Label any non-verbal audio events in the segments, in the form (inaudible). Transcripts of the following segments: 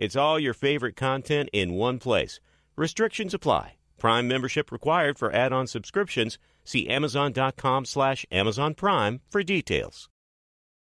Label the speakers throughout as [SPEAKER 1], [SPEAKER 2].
[SPEAKER 1] It's all your favorite content in one place. Restrictions apply. Prime membership required for add-on subscriptions. See Amazon.com slash Amazon Prime for details.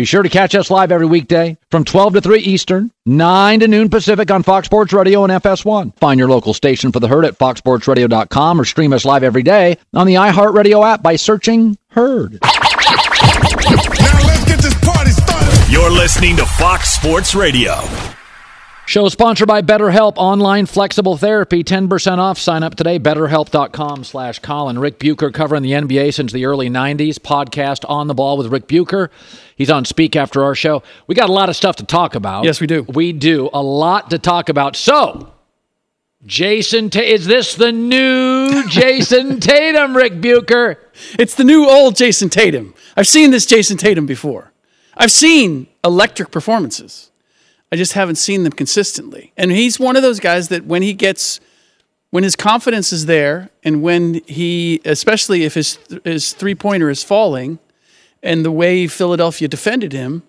[SPEAKER 2] Be sure to catch us live every weekday from 12 to 3 Eastern, 9 to noon Pacific on Fox Sports Radio and FS1. Find your local station for the Herd at foxsportsradio.com or stream us live every day on the iHeartRadio app by searching Herd.
[SPEAKER 3] Now let's get this party started.
[SPEAKER 4] You're listening to Fox Sports Radio.
[SPEAKER 2] Show sponsored by BetterHelp Online Flexible Therapy. 10% off. Sign up today. BetterHelp.com slash Colin. Ric Bucher covering the NBA since the early 90s. Podcast On the Ball with Ric Bucher. He's on Speak after our show. We got a lot of stuff to talk about.
[SPEAKER 5] Yes, we do.
[SPEAKER 2] We do. A lot to talk about. So, Jayson, Ta- is this the new (laughs) Jayson Tatum, Ric Bucher?
[SPEAKER 5] It's the new old Jayson Tatum. I've seen this Jayson Tatum before. I've seen electric performances. I just haven't seen them consistently. And he's one of those guys that when he gets when his confidence is there and when he especially if his his three-pointer is falling and the way Philadelphia defended him,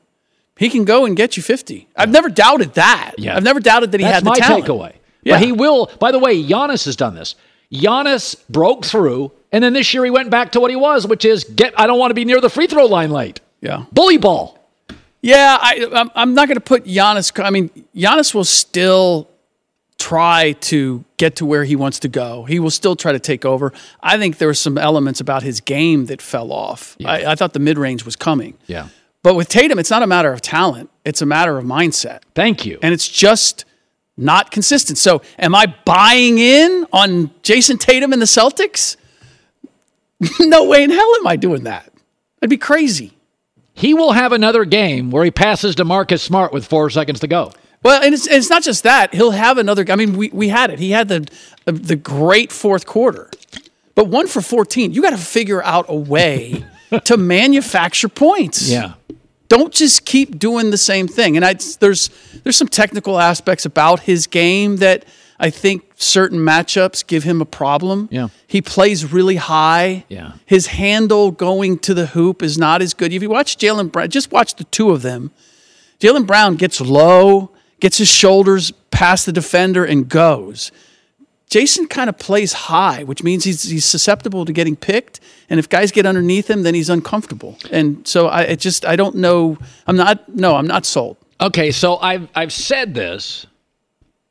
[SPEAKER 5] he can go and get you 50. I've never doubted that.
[SPEAKER 2] Yeah.
[SPEAKER 5] I've never doubted that he
[SPEAKER 2] That's
[SPEAKER 5] had the
[SPEAKER 2] my
[SPEAKER 5] talent.
[SPEAKER 2] takeaway.
[SPEAKER 5] Yeah.
[SPEAKER 2] But he will. By the way, Giannis has done this. Giannis broke through, and then this year he went back to what he was, which is get. I don't want to be near the free throw line late.
[SPEAKER 5] Yeah.
[SPEAKER 2] Bully ball.
[SPEAKER 5] Yeah, I, I'm, I'm not going to put Giannis. I mean, Giannis will still try to get to where he wants to go. He will still try to take over. I think there were some elements about his game that fell off. I, I thought the mid range was coming.
[SPEAKER 2] Yeah.
[SPEAKER 5] But with Tatum, it's not a matter of talent, it's a matter of mindset.
[SPEAKER 2] Thank you.
[SPEAKER 5] And it's just not consistent. So, am I buying in on Jayson Tatum and the Celtics? (laughs) no way in hell am I doing that. I'd be crazy.
[SPEAKER 2] He will have another game where he passes to Marcus Smart with four seconds to go.
[SPEAKER 5] Well, and it's, and it's not just that. He'll have another. I mean, we, we had it. He had the uh, the great fourth quarter, but one for fourteen. You got to figure out a way (laughs) to manufacture points.
[SPEAKER 2] Yeah.
[SPEAKER 5] Don't just keep doing the same thing. And I, there's there's some technical aspects about his game that I think certain matchups give him a problem.
[SPEAKER 2] Yeah.
[SPEAKER 5] He plays really high.
[SPEAKER 2] Yeah.
[SPEAKER 5] His handle going to the hoop is not as good. If you watch Jaylen Brown, just watch the two of them. Jaylen Brown gets low, gets his shoulders past the defender, and goes. Jayson kind of plays high, which means he's, he's susceptible to getting picked. And if guys get underneath him, then he's uncomfortable. And so I it just I don't know. I'm not no, I'm not sold.
[SPEAKER 2] Okay, so I've I've said this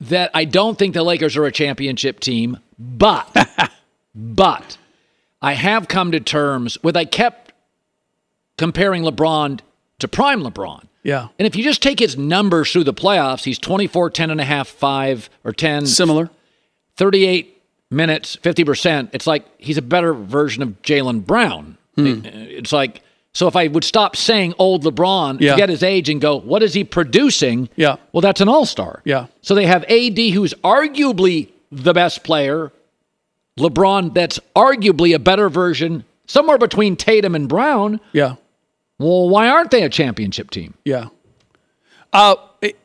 [SPEAKER 2] that I don't think the Lakers are a championship team, but (laughs) but I have come to terms with I kept comparing LeBron to prime LeBron.
[SPEAKER 5] Yeah.
[SPEAKER 2] And if you just take his numbers through the playoffs, he's 24, 10 and a half, 5 or 10,
[SPEAKER 5] Similar.
[SPEAKER 2] 38 minutes, 50%. It's like he's a better version of Jaylen Brown.
[SPEAKER 5] Hmm.
[SPEAKER 2] It's like, so if I would stop saying old LeBron,
[SPEAKER 5] Yeah.
[SPEAKER 2] forget his age, and go, what is he producing?
[SPEAKER 5] Yeah.
[SPEAKER 2] Well, that's an all star.
[SPEAKER 5] Yeah.
[SPEAKER 2] So they have AD, who's arguably the best player, LeBron, that's arguably a better version, somewhere between Tatum and Brown.
[SPEAKER 5] Yeah.
[SPEAKER 2] Well, why aren't they a championship team?
[SPEAKER 5] Yeah. Uh,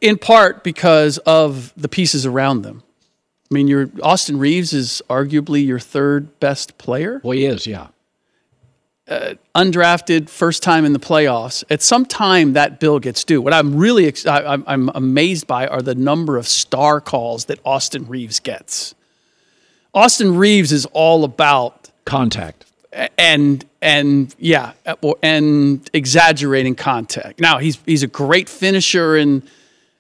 [SPEAKER 5] in part because of the pieces around them. I mean, your Austin Reaves is arguably your third best player.
[SPEAKER 2] Well, he is, yeah.
[SPEAKER 5] Uh, undrafted, first time in the playoffs. At some time, that bill gets due. What I'm really I, I'm, I'm amazed by are the number of star calls that Austin Reaves gets. Austin Reaves is all about
[SPEAKER 2] Contact.
[SPEAKER 5] and and yeah, uh, and exaggerating contact. Now he's he's a great finisher and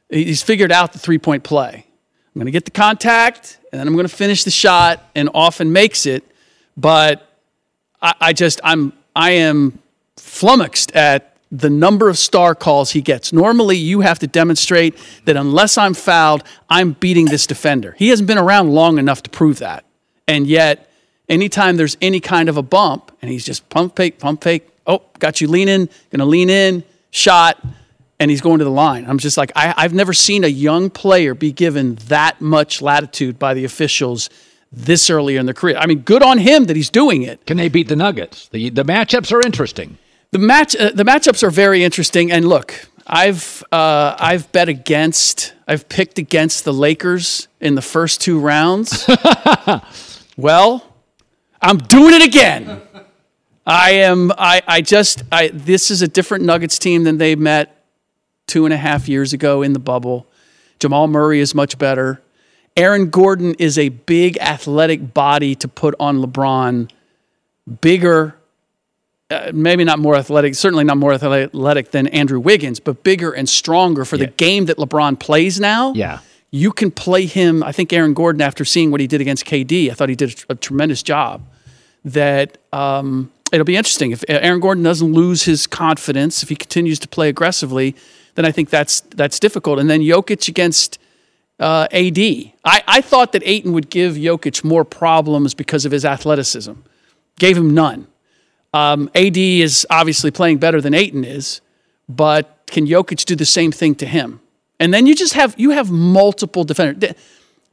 [SPEAKER 5] he's figured out the three point play. I'm going to get the contact and then I'm going to finish the shot, and often makes it. But I, I just I'm I am flummoxed at the number of star calls he gets. Normally, you have to demonstrate that unless I'm fouled, I'm beating this defender. He hasn't been around long enough to prove that. And yet, anytime there's any kind of a bump, and he's just pump fake, pump fake, oh, got you leaning, gonna lean in, shot, and he's going to the line. I'm just like, I, I've never seen a young player be given that much latitude by the officials this early in their career. I mean, good on him that he's doing it.
[SPEAKER 2] Can they beat the Nuggets? The the matchups are interesting.
[SPEAKER 5] The match, uh, the matchups are very interesting. And look, I've uh, I've bet against, I've picked against the Lakers in the first two rounds. (laughs) well, I'm doing it again. I am. I, I just. I. This is a different Nuggets team than they met two and a half years ago in the bubble. Jamal Murray is much better. Aaron Gordon is a big athletic body to put on LeBron. Bigger, uh, maybe not more athletic, certainly not more athletic than Andrew Wiggins, but bigger and stronger for
[SPEAKER 2] Yeah.
[SPEAKER 5] the game that LeBron plays now.
[SPEAKER 2] Yeah.
[SPEAKER 5] You can play him. I think Aaron Gordon, after seeing what he did against KD, I thought he did a, a tremendous job. That um, it'll be interesting. If Aaron Gordon doesn't lose his confidence, if he continues to play aggressively, then I think that's that's difficult. And then Jokic against uh, AD. I, I thought that Ayton would give Jokic more problems because of his athleticism. Gave him none. Um, AD is obviously playing better than Ayton is, but can Jokic do the same thing to him? And then you just have you have multiple defenders. De-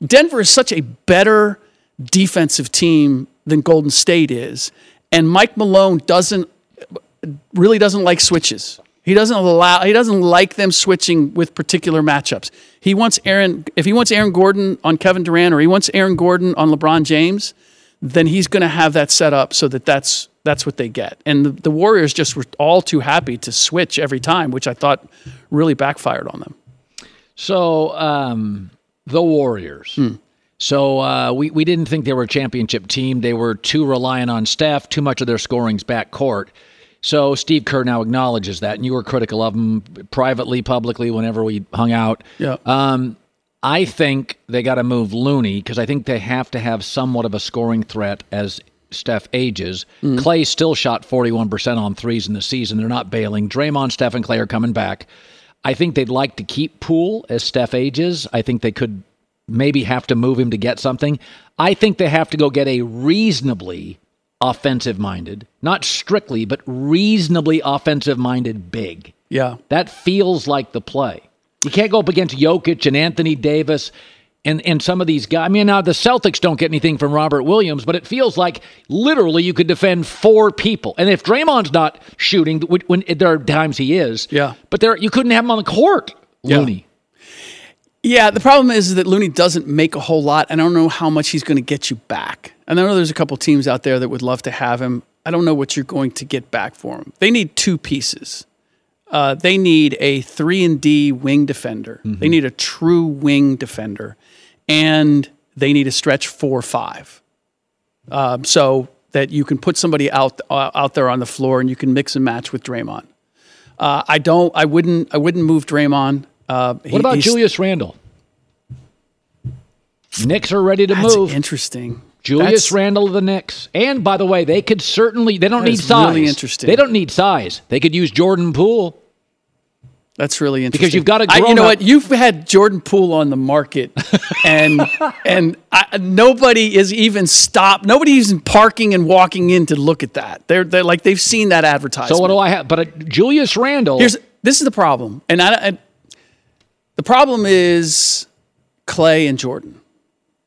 [SPEAKER 5] Denver is such a better defensive team than Golden State is, and Mike Malone doesn't really doesn't like switches. He doesn't allow. He doesn't like them switching with particular matchups. He wants Aaron. If he wants Aaron Gordon on Kevin Durant or he wants Aaron Gordon on LeBron James, then he's going to have that set up so that that's that's what they get. And the, the Warriors just were all too happy to switch every time, which I thought really backfired on them.
[SPEAKER 2] So um, the Warriors. So uh, we we didn't think they were a championship team. They were too reliant on Steph. Too much of their scoring's backcourt. So Steve Kerr now acknowledges that, and you were critical of him privately, publicly, whenever we hung out.
[SPEAKER 5] Yeah.
[SPEAKER 2] Um, I think they got to move Looney because I think they have to have somewhat of a scoring threat as Steph ages. Klay still shot 41% on threes in the season. They're not bailing. Draymond, Steph, and Klay are coming back. I think they'd like to keep Poole as Steph ages. I think they could maybe have to move him to get something. I think they have to go get a reasonably offensive minded, not strictly, but reasonably offensive minded big.
[SPEAKER 5] Yeah.
[SPEAKER 2] That feels like the play. You can't go up against Jokic and Anthony Davis and, and some of these guys. I mean, now the Celtics don't get anything from Robert Williams, but it feels like literally you could defend four people. And if Draymond's not shooting, when, when there are times he is,
[SPEAKER 5] Yeah.
[SPEAKER 2] but there you couldn't have him on the court, Looney.
[SPEAKER 5] Yeah, the problem is that Looney doesn't make a whole lot. And I don't know how much he's going to get you back. And I know there's a couple teams out there that would love to have him. I don't know what you're going to get back for him. They need two pieces. Uh, they need a three and D wing defender. They need a true wing defender, and they need a stretch four five. Um, so that you can put somebody out uh, out there on the floor and you can mix and match with Draymond. Uh, I don't. I wouldn't. I wouldn't move Draymond. Uh, he-
[SPEAKER 2] What about Julius Randle? Knicks are ready to
[SPEAKER 5] That's
[SPEAKER 2] move.
[SPEAKER 5] interesting.
[SPEAKER 2] Julius
[SPEAKER 5] That's-
[SPEAKER 2] Randle of the Knicks. And by the way, they could certainly they don't need size.
[SPEAKER 5] really interesting.
[SPEAKER 2] They don't need size. They could use Jordan Poole.
[SPEAKER 5] That's really interesting Because
[SPEAKER 2] you've got a
[SPEAKER 5] I- you know
[SPEAKER 2] grown-up-
[SPEAKER 5] what? You've had Jordan Poole on the market, (laughs) and and I, nobody is even stopped. Nobody's even parking and walking in to look at that. They're they're like they've seen that advertisement.
[SPEAKER 2] So what do I have? But uh, Julius Randle.
[SPEAKER 5] Here's this is the problem, and I, I the problem is Klay and Jordan.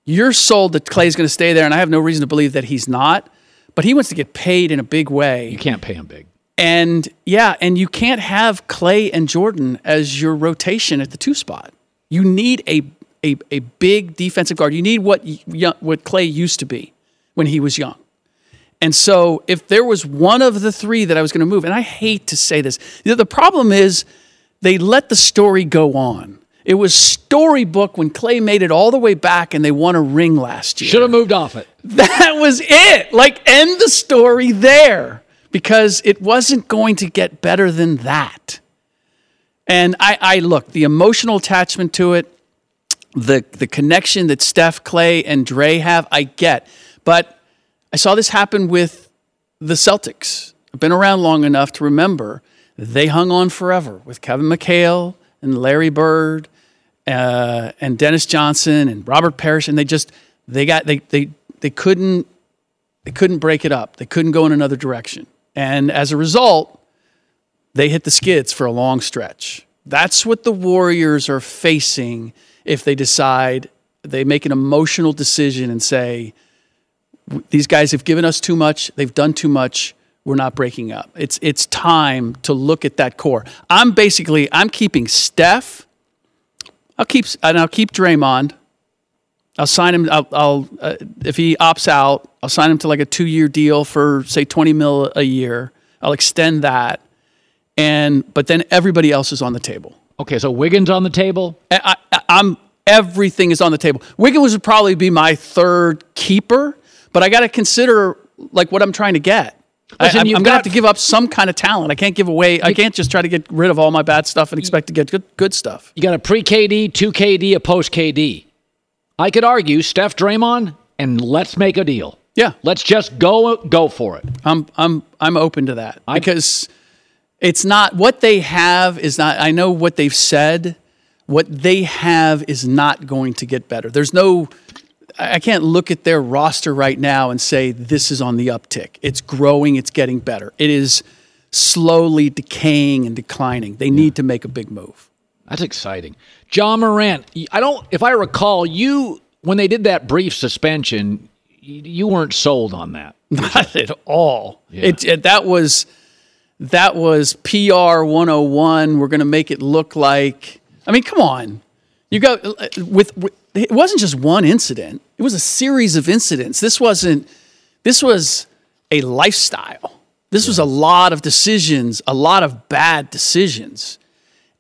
[SPEAKER 5] You're sold that Klay's going to stay there, and I have no reason to believe that he's not. But he wants to get paid in a big way.
[SPEAKER 2] you can't pay him big.
[SPEAKER 5] And yeah, and you can't have Klay and Jordan as your rotation at the two spot. You need a a, a big defensive guard. You need what what Klay used to be when he was young. And so, if there was one of the three that I was going to move, and I hate to say this, the the problem is they let the story go on. It was storybook when Klay made it all the way back and they won a ring last year.
[SPEAKER 2] Should have moved off it. (laughs)
[SPEAKER 5] That was it. Like, end the story there because it wasn't going to get better than that. And I, I look, the emotional attachment to it, the the connection that Steph, Klay, and Dre have, I get. But I saw this happen with the Celtics. I've been around long enough to remember they hung on forever with Kevin McHale and Larry Bird uh, and Dennis Johnson and Robert Parish, and they just they got they they they couldn't they couldn't break it up. They couldn't go in another direction, and as a result, they hit the skids for a long stretch. That's what the Warriors are facing if they decide they make an emotional decision and say, these guys have given us too much, they've done too much, we're not breaking up. It's it's time to look at that core. I'm basically I'm keeping Steph. I'll keep and I'll keep Draymond. I'll sign him. I'll, I'll uh, if he opts out, I'll sign him to like a two year deal for say twenty mil a year. I'll extend that, and but then everybody else is on the table.
[SPEAKER 2] Okay, so Wiggins on the table.
[SPEAKER 5] I, I, I'm everything is on the table. Wiggins would probably be my third keeper, but I got to consider like what I'm trying to get. I,
[SPEAKER 2] Listen,
[SPEAKER 5] am
[SPEAKER 2] you've
[SPEAKER 5] going to have
[SPEAKER 2] got-
[SPEAKER 5] to give up some kind of talent. I can't give away. I can't just try to get rid of all my bad stuff and expect to get good good stuff.
[SPEAKER 2] You got a pre KD, two KD, a post KD. I could argue Steph Draymond, and let's make a deal.
[SPEAKER 5] Yeah,
[SPEAKER 2] Let's just go go for it.
[SPEAKER 5] I'm I'm I'm open to that because it's not what they have is not. I know what they've said. What they have is not going to get better. There's no. I can't look at their roster right now and say this is on the uptick. It's growing. It's getting better. It is slowly decaying and declining. They need to make a big move.
[SPEAKER 2] That's exciting. Ja Morant, I don't if I recall, you when they did that brief suspension, you weren't sold on that. (laughs)
[SPEAKER 5] Not at all. It, it that was that was PR 101. We're going to make it look like I mean, come on. You go uh, with, with it wasn't just one incident. It was a series of incidents. This wasn't this was a lifestyle. This was a lot of decisions, a lot of bad decisions.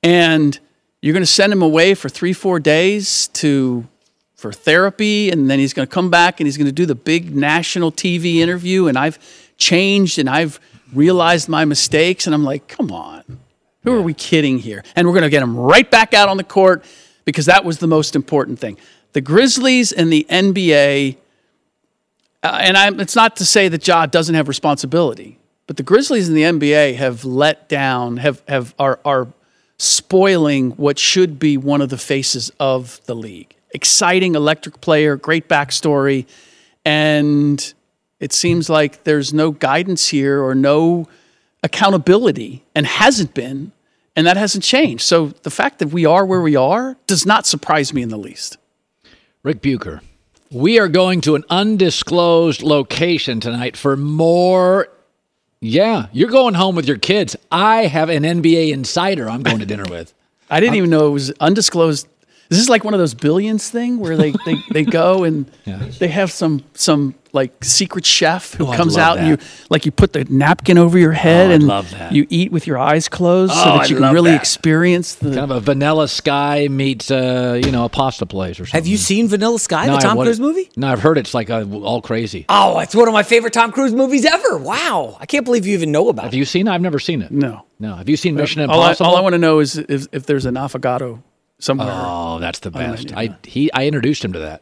[SPEAKER 5] And you're going to send him away for 3-4 days to for therapy and then he's going to come back and he's going to do the big national TV interview and I've changed and I've realized my mistakes and I'm like, "Come on. Who are we kidding here?" And we're going to get him right back out on the court because that was the most important thing. The Grizzlies and the NBA uh, and I'm, it's not to say that Ja doesn't have responsibility, but the Grizzlies and the NBA have let down, have, have are, are spoiling what should be one of the faces of the league. Exciting, electric player, great backstory, and it seems like there's no guidance here or no accountability, and hasn't been, and that hasn't changed. So the fact that we are where we are does not surprise me in the least.
[SPEAKER 2] Ric Bucher. We are going to an undisclosed location tonight for more. Yeah, you're going home with your kids. I have an NBA insider I'm going to dinner with. (laughs)
[SPEAKER 5] I didn't even know it was undisclosed. Is this like one of those billions thing where they, they, they go and (laughs) they have some some like secret chef who
[SPEAKER 2] Oh,
[SPEAKER 5] comes
[SPEAKER 2] love
[SPEAKER 5] out and you like you put the napkin over your head
[SPEAKER 2] Oh,
[SPEAKER 5] and
[SPEAKER 2] love that.
[SPEAKER 5] you eat with your eyes closed so
[SPEAKER 2] Oh,
[SPEAKER 5] that
[SPEAKER 2] I'd
[SPEAKER 5] you can really
[SPEAKER 2] that.
[SPEAKER 5] experience the
[SPEAKER 2] Kind of a vanilla sky meets, uh, you know, a pasta place or something.
[SPEAKER 6] Have you seen Vanilla Sky,
[SPEAKER 2] No,
[SPEAKER 6] the Tom Cruise movie?
[SPEAKER 2] No, I've heard it's like uh, all crazy.
[SPEAKER 6] Oh, it's one of my favorite Tom Cruise movies ever. Wow. I can't believe you even know about it.
[SPEAKER 2] Have
[SPEAKER 6] it.
[SPEAKER 2] you seen it? I've never seen it.
[SPEAKER 5] no.
[SPEAKER 2] No. Have you seen Mission
[SPEAKER 5] All I,
[SPEAKER 2] Impossible?
[SPEAKER 5] all I want to know is if, if there's an affogato somewhere.
[SPEAKER 2] oh, that's the best.
[SPEAKER 5] yeah.
[SPEAKER 2] I he I introduced him to that.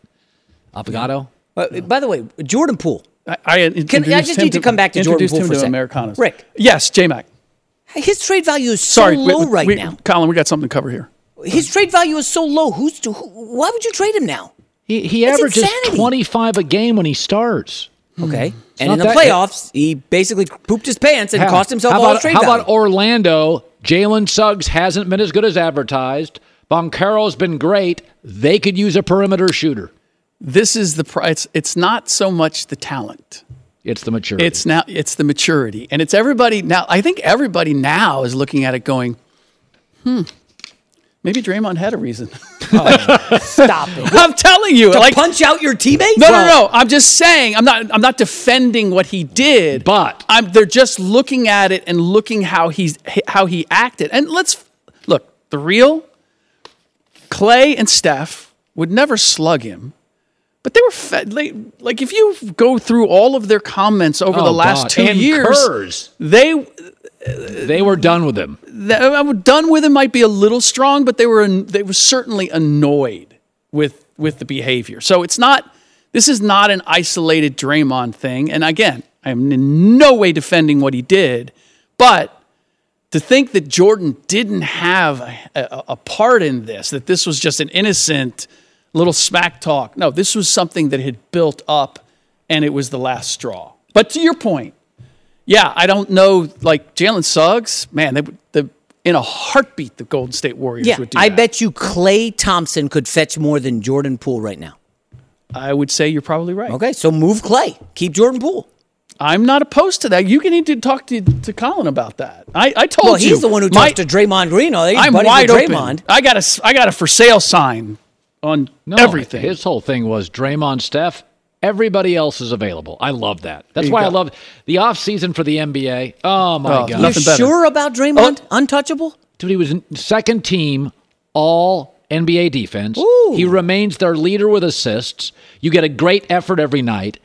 [SPEAKER 2] Avocado.
[SPEAKER 6] Uh, by the way, Jordan Poole.
[SPEAKER 5] I, I, introduced
[SPEAKER 6] just
[SPEAKER 5] him
[SPEAKER 6] need to come back to Jordan Poole
[SPEAKER 5] him
[SPEAKER 6] for a
[SPEAKER 5] to
[SPEAKER 6] sec.
[SPEAKER 5] Americanas.
[SPEAKER 6] Ric.
[SPEAKER 5] Yes, J Mac.
[SPEAKER 6] His trade value is so
[SPEAKER 5] Sorry,
[SPEAKER 6] low
[SPEAKER 5] we-
[SPEAKER 6] right
[SPEAKER 5] we-
[SPEAKER 6] now.
[SPEAKER 5] Colin, we got something to cover here.
[SPEAKER 6] His trade value is so low. Who's to, who, why would you trade him now?
[SPEAKER 2] He he
[SPEAKER 6] That's
[SPEAKER 2] averages
[SPEAKER 6] insanity.
[SPEAKER 2] 25 a game when he starts.
[SPEAKER 6] Okay. and in the
[SPEAKER 2] that-
[SPEAKER 6] playoffs, he basically pooped his pants and
[SPEAKER 2] How-
[SPEAKER 6] cost himself
[SPEAKER 2] how
[SPEAKER 6] all
[SPEAKER 2] about,
[SPEAKER 6] his trade
[SPEAKER 2] How
[SPEAKER 6] value.
[SPEAKER 2] about Orlando? Jalen Suggs hasn't been as good as advertised. Banchero's been great. They could use a perimeter shooter.
[SPEAKER 5] This is the price. It's not so much the talent.
[SPEAKER 2] It's the maturity.
[SPEAKER 5] It's now it's the maturity, and it's everybody now. I think everybody now is looking at it, going, "Hmm, maybe Draymond had a reason." (laughs)
[SPEAKER 6] Stop it. (laughs)
[SPEAKER 5] I'm telling you,
[SPEAKER 6] to
[SPEAKER 5] like,
[SPEAKER 6] punch out your teammates?
[SPEAKER 5] no, no,
[SPEAKER 6] Well,
[SPEAKER 5] no. I'm just saying. I'm not. I'm not defending what he did,
[SPEAKER 2] But-
[SPEAKER 5] I'm. They're just looking at it and looking how he's how he acted. And let's look. The real Klay and Steph would never slug him, but they were fed. Like, like if you go through all of their comments over the
[SPEAKER 2] Oh,
[SPEAKER 5] last
[SPEAKER 2] God.
[SPEAKER 5] two
[SPEAKER 2] And
[SPEAKER 5] years, they
[SPEAKER 2] They were done with him.
[SPEAKER 5] th- I'm done with him might be a little strong, but they were they were certainly annoyed with with the behavior. So it's not this is not an isolated Draymond thing. And again, I am in no way defending what he did, but to think that Jordan didn't have a, a, a part in this, that this was just an innocent little smack talk. No, this was something that had built up, and it was the last straw. But to your point, yeah, I don't know. Like Jalen Suggs, man, they the in a heartbeat the Golden State Warriors
[SPEAKER 6] Yeah,
[SPEAKER 5] would do
[SPEAKER 6] I
[SPEAKER 5] that.
[SPEAKER 6] bet you Klay Thompson could fetch more than Jordan Poole right now.
[SPEAKER 5] I would say you're probably right.
[SPEAKER 6] Okay, so move Klay. Keep Jordan Poole.
[SPEAKER 5] I'm not opposed to that. You can need to talk to, to Colin about that. I, I told
[SPEAKER 6] Well,
[SPEAKER 5] you.
[SPEAKER 6] he's the one who
[SPEAKER 5] my-
[SPEAKER 6] talked to Draymond Green. Oh,
[SPEAKER 5] I'm wide
[SPEAKER 6] with
[SPEAKER 5] open. I got a I got a for sale sign on
[SPEAKER 2] No,
[SPEAKER 5] everything.
[SPEAKER 2] His whole thing was Draymond, Steph. Everybody else is available. I love that. That's
[SPEAKER 5] you
[SPEAKER 2] why I love the off season for the NBA. Oh my
[SPEAKER 5] Oh,
[SPEAKER 2] god,
[SPEAKER 5] nothing
[SPEAKER 6] You
[SPEAKER 5] better.
[SPEAKER 6] sure about Draymond? Oh. Untouchable?
[SPEAKER 2] dude, he was second team all NBA defense.
[SPEAKER 6] Ooh.
[SPEAKER 2] He remains their leader with assists. You get a great effort every night.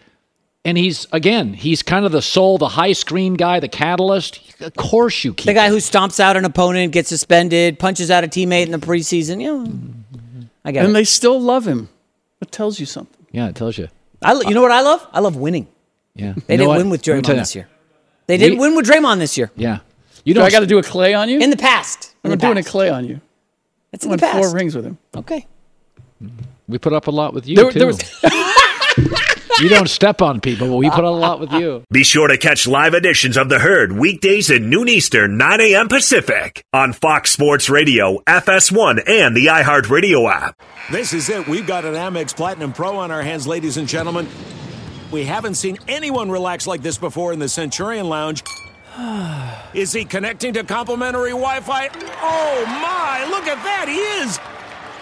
[SPEAKER 2] And he's again, he's kind of the soul, the high screen guy, the catalyst. Of course you keep
[SPEAKER 6] The guy
[SPEAKER 2] him.
[SPEAKER 6] who stomps out an opponent, gets suspended, punches out a teammate in the preseason. You know, I get
[SPEAKER 5] and
[SPEAKER 6] it.
[SPEAKER 5] they still love him. It tells you something.
[SPEAKER 2] Yeah, it tells you.
[SPEAKER 6] I, lo- you know what I love? I love winning.
[SPEAKER 2] Yeah.
[SPEAKER 6] They
[SPEAKER 2] You
[SPEAKER 6] didn't win with
[SPEAKER 2] Let
[SPEAKER 6] Draymond this year. They didn't win with Draymond this year.
[SPEAKER 2] Yeah. You
[SPEAKER 5] Do
[SPEAKER 2] don't
[SPEAKER 5] I got to do a clay on you?
[SPEAKER 6] In the past. In
[SPEAKER 5] I'm
[SPEAKER 6] the
[SPEAKER 5] doing a clay on you.
[SPEAKER 6] It's
[SPEAKER 5] I
[SPEAKER 6] in
[SPEAKER 5] won
[SPEAKER 6] the past.
[SPEAKER 5] four rings with him.
[SPEAKER 6] Okay.
[SPEAKER 2] we put up a lot with you
[SPEAKER 5] There,
[SPEAKER 2] too.
[SPEAKER 5] there was (laughs) (laughs)
[SPEAKER 2] you don't step on people, but we put up a lot with you. (laughs)
[SPEAKER 4] Be sure to catch live editions of The Herd weekdays at noon Eastern, 9 a.m. Pacific on Fox Sports Radio, FS1, and the iHeartRadio app.
[SPEAKER 7] This is it. We've got an Amex Platinum Pro on our hands, ladies and gentlemen. We haven't seen anyone relax like this before in the Centurion Lounge. (sighs) Is he connecting to complimentary Wi Fi? Oh my, look at that, he is!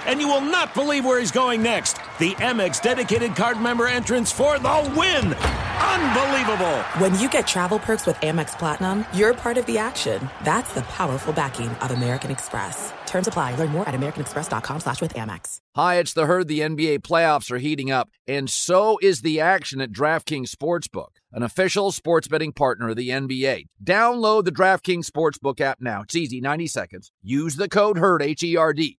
[SPEAKER 7] And you will not believe where he's going next. The Amex dedicated card member entrance for the win! Unbelievable!
[SPEAKER 8] When you get travel perks with Amex Platinum, you're part of the action. That's the powerful backing of American Express. Terms apply. Learn more at americanexpress.com slash with Amex.
[SPEAKER 9] Hi, it's the herd. The NBA playoffs are heating up, and so is the action at DraftKings Sportsbook, an official sports betting partner of the NBA. Download the DraftKings Sportsbook app now. It's easy, 90 seconds. Use the code HERD, H E R D.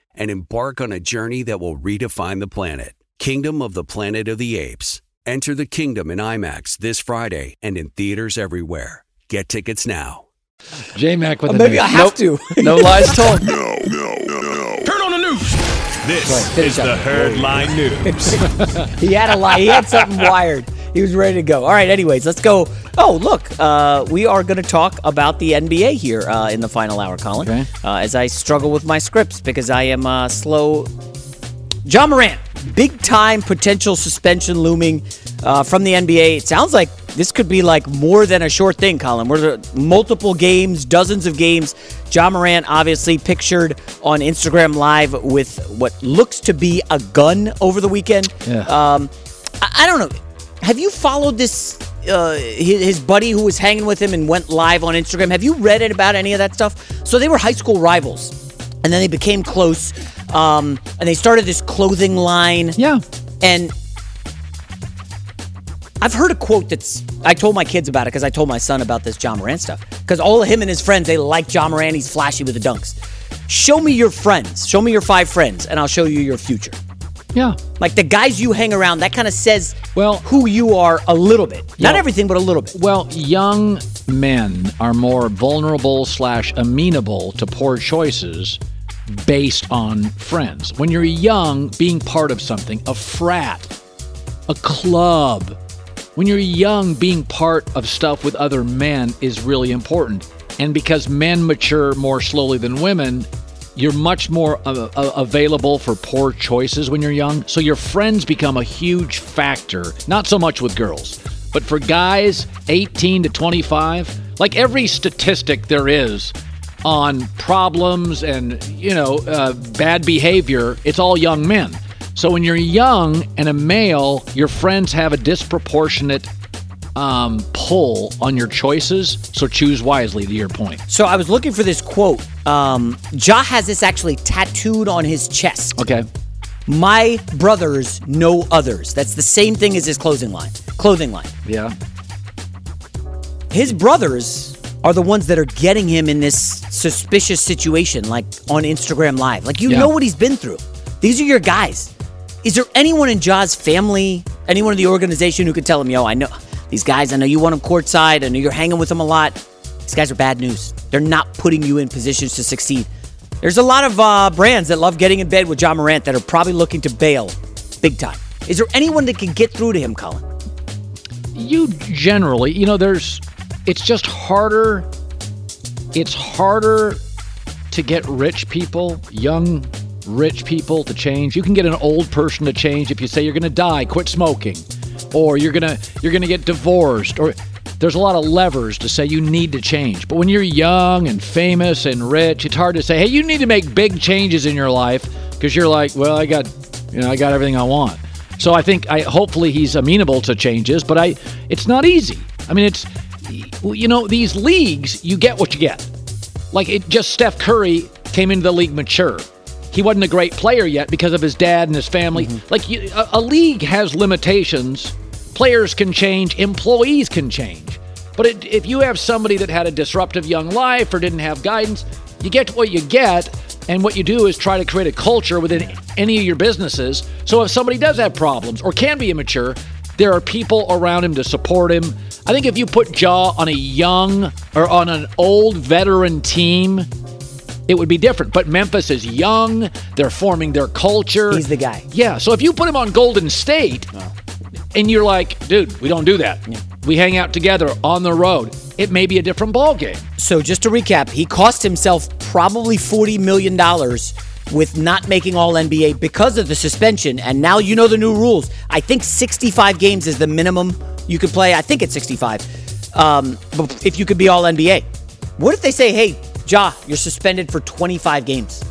[SPEAKER 10] and embark on a journey that will redefine the planet. Kingdom of the Planet of the Apes. Enter the kingdom in IMAX this Friday and in theaters everywhere. Get tickets now.
[SPEAKER 2] J Mac with
[SPEAKER 6] Uh,
[SPEAKER 2] the
[SPEAKER 6] maybe
[SPEAKER 2] news.
[SPEAKER 6] I have to.
[SPEAKER 5] no lies told.
[SPEAKER 3] No, no, no. No.
[SPEAKER 4] Turn on the news. This
[SPEAKER 6] finish
[SPEAKER 4] is
[SPEAKER 6] up.
[SPEAKER 4] the Herd Line News. (laughs)
[SPEAKER 6] he had a lie. He had something wired. He was ready to go. All right. Anyways, let's go. Oh, look, uh, we are going to talk about the NBA here uh, in the final hour, Colin.
[SPEAKER 2] Okay.
[SPEAKER 6] Uh, as I struggle with my scripts because I am uh, slow. Ja Morant, big time potential suspension looming uh, from the NBA. It sounds like this could be like more than a short thing, Colin. We're multiple games, dozens of games. Ja Morant obviously pictured on Instagram Live with what looks to be a gun over the weekend.
[SPEAKER 2] Yeah.
[SPEAKER 6] Um, I, I don't know. Have you followed this? Uh, his, his buddy who was hanging with him and went live on Instagram. Have you read it about any of that stuff? So they were high school rivals, and then they became close. Um, and they started this clothing line.
[SPEAKER 2] Yeah.
[SPEAKER 6] And I've heard a quote that's. I told my kids about it because I told my son about this Ja Morant stuff. Because all of him and his friends, they like Ja Morant. He's flashy with the dunks. Show me your friends. Show me your five friends, and I'll show you your future.
[SPEAKER 2] Yeah.
[SPEAKER 6] Like the guys you hang around, that kind of says
[SPEAKER 2] well
[SPEAKER 6] who you are a little bit. Not everything, but a little bit.
[SPEAKER 2] Well, young men are more vulnerable slash amenable to poor choices based on friends. When you're young, being part of something, a frat, a club, when you're young, being part of stuff with other men is really important. And because men mature more slowly than women, you're much more uh, uh, available for poor choices when you're young. So your friends become a huge factor, not so much with girls, but for guys 18 to 25, like every statistic there is on problems and, you know, uh, bad behavior, it's all young men. So when you're young and a male, your friends have a disproportionate um, pull on your choices. So choose wisely, to your point.
[SPEAKER 6] So I was looking for this quote. Um, Ja has this actually tattooed on his chest.
[SPEAKER 2] Okay.
[SPEAKER 6] My brothers know others. That's the same thing as his clothing line. Clothing line.
[SPEAKER 2] Yeah.
[SPEAKER 6] His brothers are the ones that are getting him in this suspicious situation, like on Instagram Live. Like you
[SPEAKER 2] Yeah.
[SPEAKER 6] know what he's been through. These are your guys. Is there anyone in Ja's family, anyone in the organization who could tell him, "Yo, I know these guys. I know you want them courtside. I know you're hanging with them a lot. These guys are bad news. They're not putting you in positions to succeed." There's a lot of uh, brands that love getting in bed with Ja Morant that are probably looking to bail, big time. Is there anyone that can get through to him, Colin?
[SPEAKER 2] You generally, you know, there's, it's just harder. It's harder to get rich people, young rich people to change. You can get an old person to change if you say you're going to die, quit smoking, or you're to you're to get divorced or there's a lot of levers to say you need to change. But when you're young and famous and rich, it's hard to say, "Hey, you need to make big changes in your life" because you're like, "Well, I got, you know, I got everything I want." So I think I hopefully he's amenable to changes, but I it's not easy. I mean, it's you know, these leagues, you get what you get. Like it just Steph Curry came into the league mature. He wasn't a great player yet because of his dad and his family. Mm-hmm. Like you, a, a league has limitations. Players can change, employees can change. But it, if you have somebody that had a disruptive young life or didn't have guidance, you get what you get. And what you do is try to create a culture within any of your businesses. So if somebody does have problems or can be immature, there are people around him to support him. I think if you put Ja on a young or on an old veteran team, it would be different. But Memphis is young. They're forming their culture.
[SPEAKER 6] He's the guy.
[SPEAKER 2] Yeah. So if you put him on Golden State and you're like, dude, we don't do that. We hang out together on the road. It may be a different ball game.
[SPEAKER 6] So just to recap, he cost himself probably $40 million with not making all NBA because of the suspension. And now you know the new rules. I think 65 games is the minimum you could play. I think it's 65. Um, if you could be all NBA. What if they say, hey, Ja, you're suspended for 25 games?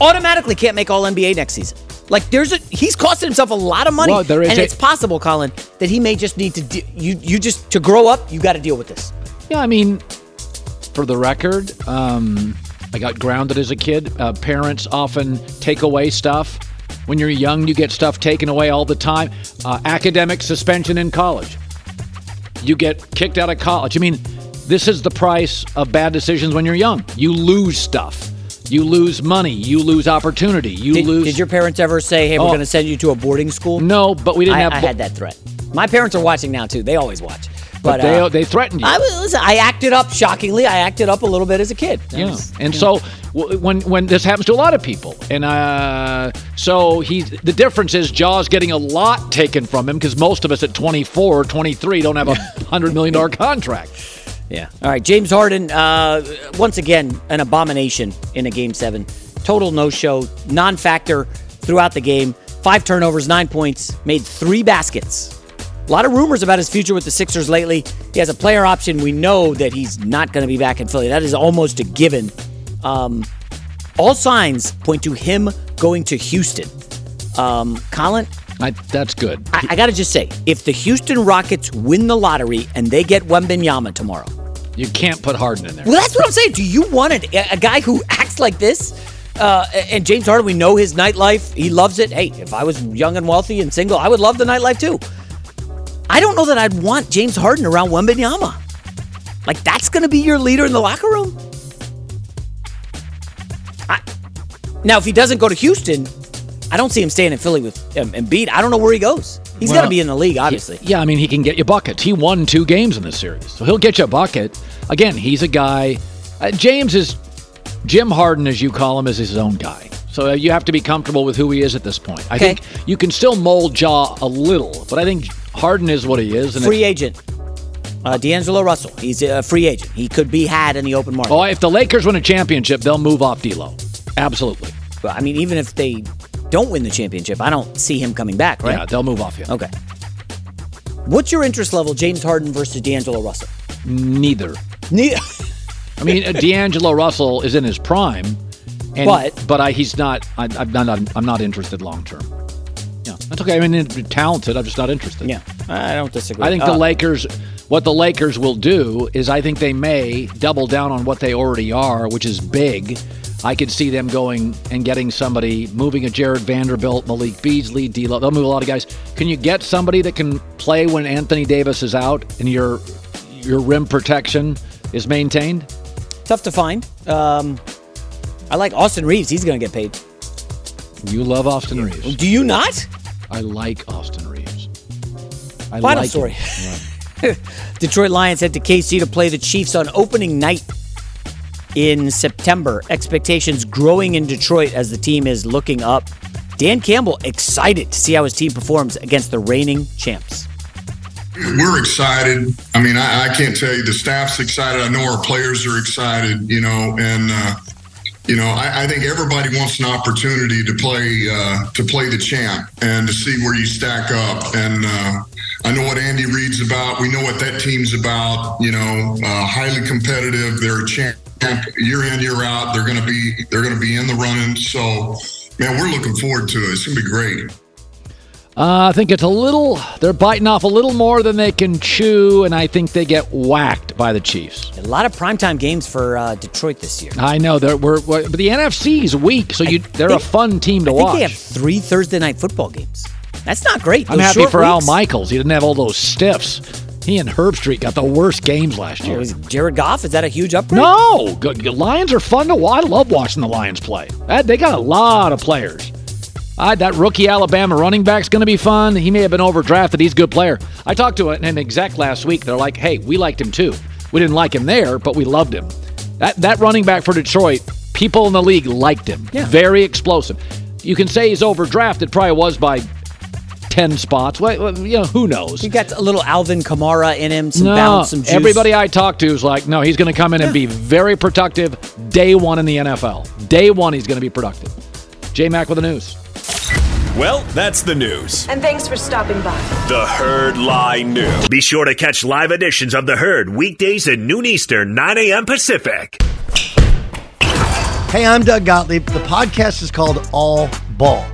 [SPEAKER 6] Automatically can't make all NBA next season. Like there's a he's costing himself a lot of money,
[SPEAKER 2] Well,
[SPEAKER 6] and it's possible, Colin, that he may just need to de- you you just to grow up. You got to deal with this.
[SPEAKER 2] Yeah, I mean, for the record, um, I got grounded as a kid. Uh, parents often take away stuff. When you're young, you get stuff taken away all the time. Uh, academic suspension in college. You get kicked out of college. I mean, this is the price of bad decisions when you're young. You lose stuff. You lose money. You lose opportunity. You
[SPEAKER 6] Did,
[SPEAKER 2] lose.
[SPEAKER 6] did your parents ever say, "Hey, we're
[SPEAKER 2] Oh.
[SPEAKER 6] going to send you to a boarding school"?
[SPEAKER 2] No, but we didn't
[SPEAKER 6] I,
[SPEAKER 2] have.
[SPEAKER 6] I had that threat. My parents are watching now too. They always watch.
[SPEAKER 2] But
[SPEAKER 6] But,
[SPEAKER 2] they
[SPEAKER 6] uh,
[SPEAKER 2] they threatened you.
[SPEAKER 6] I was listen. I acted up. Shockingly, I acted up a little bit as a kid. That
[SPEAKER 2] Yeah,
[SPEAKER 6] was-
[SPEAKER 2] and
[SPEAKER 6] you
[SPEAKER 2] so when when this happens to a lot of people, and uh, so he's the difference is Ja's getting a lot taken from him because most of us at 24 or 23 don't have a (laughs) hundred million dollar contract.
[SPEAKER 6] Yeah. All right. James Harden, uh, once again, an abomination in a game seven. Total no show, non factor throughout the game. Five turnovers, nine points, made three baskets. A lot of rumors about his future with the Sixers lately. He has a player option. We know that he's not going to be back in Philly. That is almost a given. Um, all signs point to him going to Houston. Um, Colin,
[SPEAKER 2] I, that's good.
[SPEAKER 6] I, I got to just say, if the Houston Rockets win the lottery and they get Wembanyama tomorrow,
[SPEAKER 2] You can't put Harden in there.
[SPEAKER 6] well, that's what I'm saying. Do you want a, a guy who (laughs) acts like this? Uh, and James Harden, we know his nightlife. He loves it. Hey, if I was young and wealthy and single, I would love the nightlife too. I don't know that I'd want James Harden around Wembanyama. Like that's going to be your leader in the locker room. I, now, if he doesn't go to Houston, I don't see him staying in Philly with um, Embiid. I don't know where he goes. He's got to be in the league, obviously.
[SPEAKER 2] Yeah, I mean, he can get you buckets. He won two games in this series, so he'll get you a bucket. Again, he's a guy. Uh, James is Jim Harden, as you call him, is his own guy. So uh, you have to be comfortable with who he is at this point. I
[SPEAKER 6] Okay.
[SPEAKER 2] think you can still mold Ja a little, but I think Harden is what he is. And
[SPEAKER 6] free agent. Uh, D'Angelo Russell. He's a free agent. He could be had in the open market.
[SPEAKER 2] Oh, if the Lakers win a championship, they'll move off D'Lo. Absolutely.
[SPEAKER 6] I mean, even if they don't win the championship, I don't see him coming back, right?
[SPEAKER 2] Yeah, they'll move off him.
[SPEAKER 6] Okay. What's your interest level, James Harden versus D'Angelo Russell?
[SPEAKER 2] Neither.
[SPEAKER 6] Neither. (laughs)
[SPEAKER 2] I mean, uh, D'Angelo Russell is in his prime, and,
[SPEAKER 6] But-
[SPEAKER 2] but I, he's not. I, I'm not. I'm not interested long term. Yeah, that's okay. I mean, talented. I'm just not interested.
[SPEAKER 6] Yeah, I don't disagree.
[SPEAKER 2] I think the
[SPEAKER 6] Uh,
[SPEAKER 2] Lakers. What the Lakers will do is, I think they may double down on what they already are, which is big. I could see them going and getting somebody, moving a Jarred Vanderbilt, Malik Beasley, D'Lo. They'll move a lot of guys. Can you get somebody that can play when Anthony Davis is out and your your rim protection is maintained?
[SPEAKER 6] Tough to find. Um, I like Austin Reaves. He's going to get paid.
[SPEAKER 2] You love Austin Reaves.
[SPEAKER 6] Do you not?
[SPEAKER 2] I like Austin Reaves. I
[SPEAKER 6] Final
[SPEAKER 2] like
[SPEAKER 6] story.
[SPEAKER 2] him. (laughs)
[SPEAKER 6] Detroit Lions head to KC to play the Chiefs on opening night in September. Expectations growing in Detroit as the team is looking up. Dan Campbell excited to see how his team performs against the reigning champs.
[SPEAKER 3] We're excited. I mean, I, I can't tell you the staff's excited. I know our players are excited. You know, and uh, you know, I, I think everybody wants an opportunity to play uh, to play the champ and to see where you stack up. And uh, I know what Andy Reid's about. We know what that team's about. You know, uh, highly competitive. They're a champ year in year out. They're going to be they're going to be in the running. So, man, we're looking forward to it. It's going to be great.
[SPEAKER 2] Uh, I think it's a little. They're biting off a little more than they can chew, and I think they get whacked by the Chiefs.
[SPEAKER 6] A lot of primetime games for uh, Detroit this year.
[SPEAKER 2] I know they're we're, we're but the NFC's weak, so you they're a fun team to
[SPEAKER 6] I think
[SPEAKER 2] watch.
[SPEAKER 6] they have three Thursday night football games. That's not great.
[SPEAKER 2] I'm happy
[SPEAKER 6] short
[SPEAKER 2] for Al. Michaels. He didn't have all those stiffs. He and Herbstreit got the worst games last
[SPEAKER 6] Oh,
[SPEAKER 2] year.
[SPEAKER 6] is Jared Goff, is that a huge upgrade?
[SPEAKER 2] No, good. Lions are fun to watch. I love watching the Lions play. That- They got a lot of players. That rookie Alabama running back's going to be fun. He may have been overdrafted. He's a good player. I talked to an exec last week. They're like, "Hey, we liked him too. We didn't like him there, but we loved him." That that running back for Detroit, people in the league liked him.
[SPEAKER 6] Yeah.
[SPEAKER 2] Very explosive. You can say he's overdrafted. Probably was by ten spots. Well, well, you know, who knows?
[SPEAKER 6] He got a little Alvin Kamara in him, some
[SPEAKER 2] no,
[SPEAKER 6] bounce, some juice.
[SPEAKER 2] everybody I talked to is like, no, he's going to come in and be (laughs) very productive day one in the NFL. Day one, he's going to be productive. J Mac with the news.
[SPEAKER 4] Well, that's the news.
[SPEAKER 11] And thanks for stopping by.
[SPEAKER 4] The Herd Lie News. Be sure to catch live editions of The Herd weekdays at noon Eastern, 9 a.m. Pacific.
[SPEAKER 12] Hey, I'm Doug Gottlieb. The podcast is called All Ball.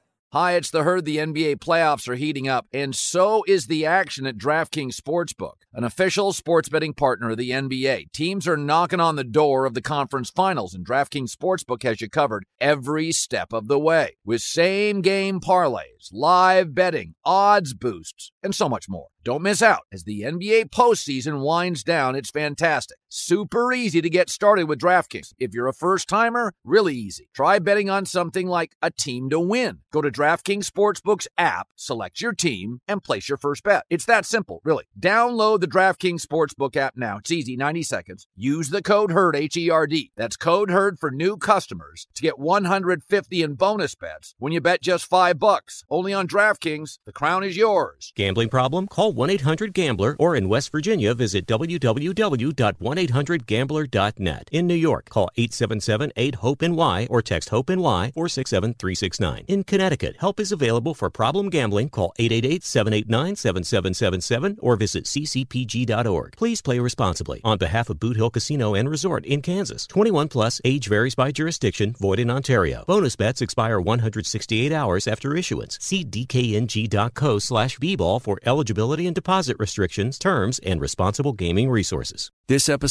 [SPEAKER 9] Hi, it's the herd. The NBA playoffs are heating up, and so is the action at DraftKings Sportsbook, an official sports betting partner of the NBA. Teams are knocking on the door of the conference finals, and DraftKings Sportsbook has you covered every step of the way with same game parlays, live betting, odds boosts, and so much more. Don't miss out as the NBA postseason winds down. It's fantastic. Super easy to get started with DraftKings. If you're a first timer, really easy. Try betting on something like a team to win. Go to DraftKings Sportsbook's app, select your team, and place your first bet. It's that simple, really. Download the DraftKings Sportsbook app now. It's easy, 90 seconds. Use the code HERD, H E R D. That's code HERD for new customers to get 150 in bonus bets when you bet just 5 bucks. Only on DraftKings. The crown is yours.
[SPEAKER 1] Gambling problem? Call 1 800 Gambler or in West Virginia, visit www.1800Gambler.net. In New York, call 877 8 HOPE NY or text HOPE NY 467 369. In Connecticut, help is available for problem gambling. Call 888 789 7777 or visit ccpg.org. Please play responsibly. On behalf of Boot Hill Casino and Resort in Kansas, 21 plus, age varies by jurisdiction, void in Ontario. Bonus bets expire 168 hours after issuance. See dkng.co slash bball for eligibility and deposit restrictions, terms, and responsible gaming resources.
[SPEAKER 10] This episode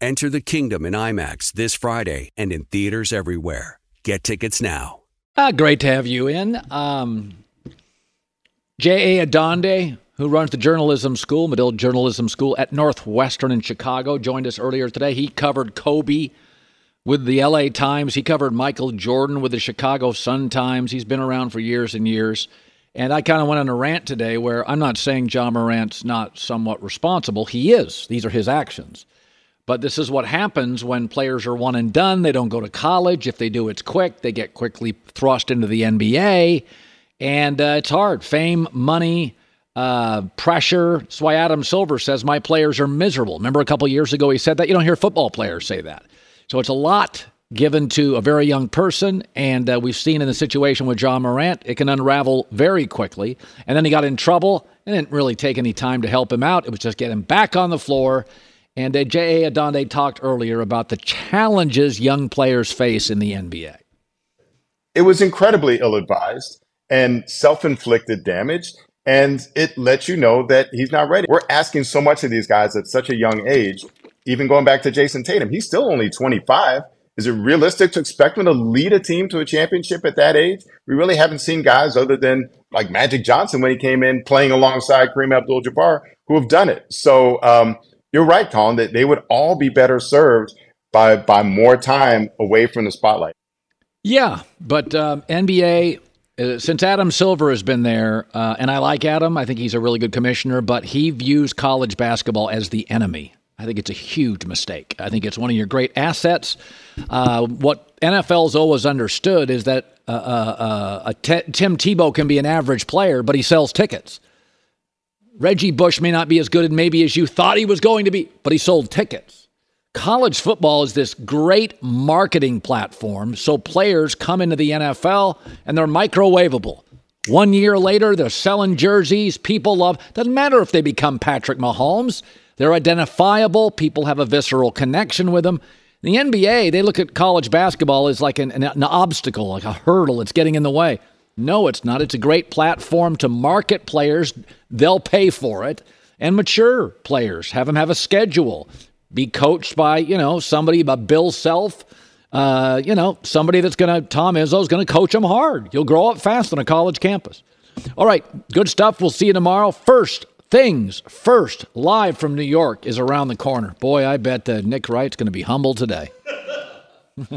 [SPEAKER 10] Enter the kingdom in IMAX this Friday and in theaters everywhere. Get tickets now.
[SPEAKER 2] Ah, great to have you in. Um, J.A. Adande, who runs the journalism school, Medill Journalism School at Northwestern in Chicago, joined us earlier today. He covered Kobe with the LA Times. He covered Michael Jordan with the Chicago Sun Times. He's been around for years and years. And I kind of went on a rant today where I'm not saying Ja Morant's not somewhat responsible. He is. These are his actions. But this is what happens when players are one and done. They don't go to college. If they do, it's quick. They get quickly thrust into the NBA. And uh, it's hard. Fame, money, uh, pressure. That's why Adam Silver says my players are miserable. Remember a couple years ago he said that? You don't hear football players say that. So it's a lot given to a very young person. And uh, we've seen in the situation with Ja Morant, it can unravel very quickly. And then he got in trouble and didn't really take any time to help him out. It was just get him back on the floor. And uh, J.A. Adande talked earlier about the challenges young players face in the NBA.
[SPEAKER 13] It was incredibly ill advised and self inflicted damage. And it lets you know that he's not ready. We're asking so much of these guys at such a young age. Even going back to Jayson Tatum, he's still only 25. Is it realistic to expect him to lead a team to a championship at that age? We really haven't seen guys other than like Magic Johnson when he came in playing alongside Kareem Abdul Jabbar who have done it. So um, you're right, Colin, that they would all be better served by, by more time away from the spotlight.
[SPEAKER 2] Yeah, but uh, NBA, uh, since Adam Silver has been there, uh, and I like Adam, I think he's a really good commissioner, but he views college basketball as the enemy. I think it's a huge mistake. I think it's one of your great assets. Uh, what NFL's always understood is that uh, uh, Tim Tebow can be an average player, but he sells tickets. Reggie Bush may not be as good and maybe as you thought he was going to be, but he sold tickets. College football is this great marketing platform, so players come into the NFL and they're microwavable. One year later, they're selling jerseys. People love. Doesn't matter if they become Patrick Mahomes. They're identifiable. People have a visceral connection with them. The NBA, they look at college basketball as like an, an, an, obstacle, like a hurdle. It's getting in the way. No, it's not. It's a great platform to market players. They'll pay for it. And mature players, have them have a schedule, be coached by, you know, somebody, by Bill Self, uh, you know, somebody that's going to, Tom Izzo's going to coach them hard. You'll grow up fast on a college campus. All right, good stuff. We'll see you tomorrow. First, Things First, live from New York, is around the corner. Boy, I bet uh, Nick Wright's going to be humble today. (laughs)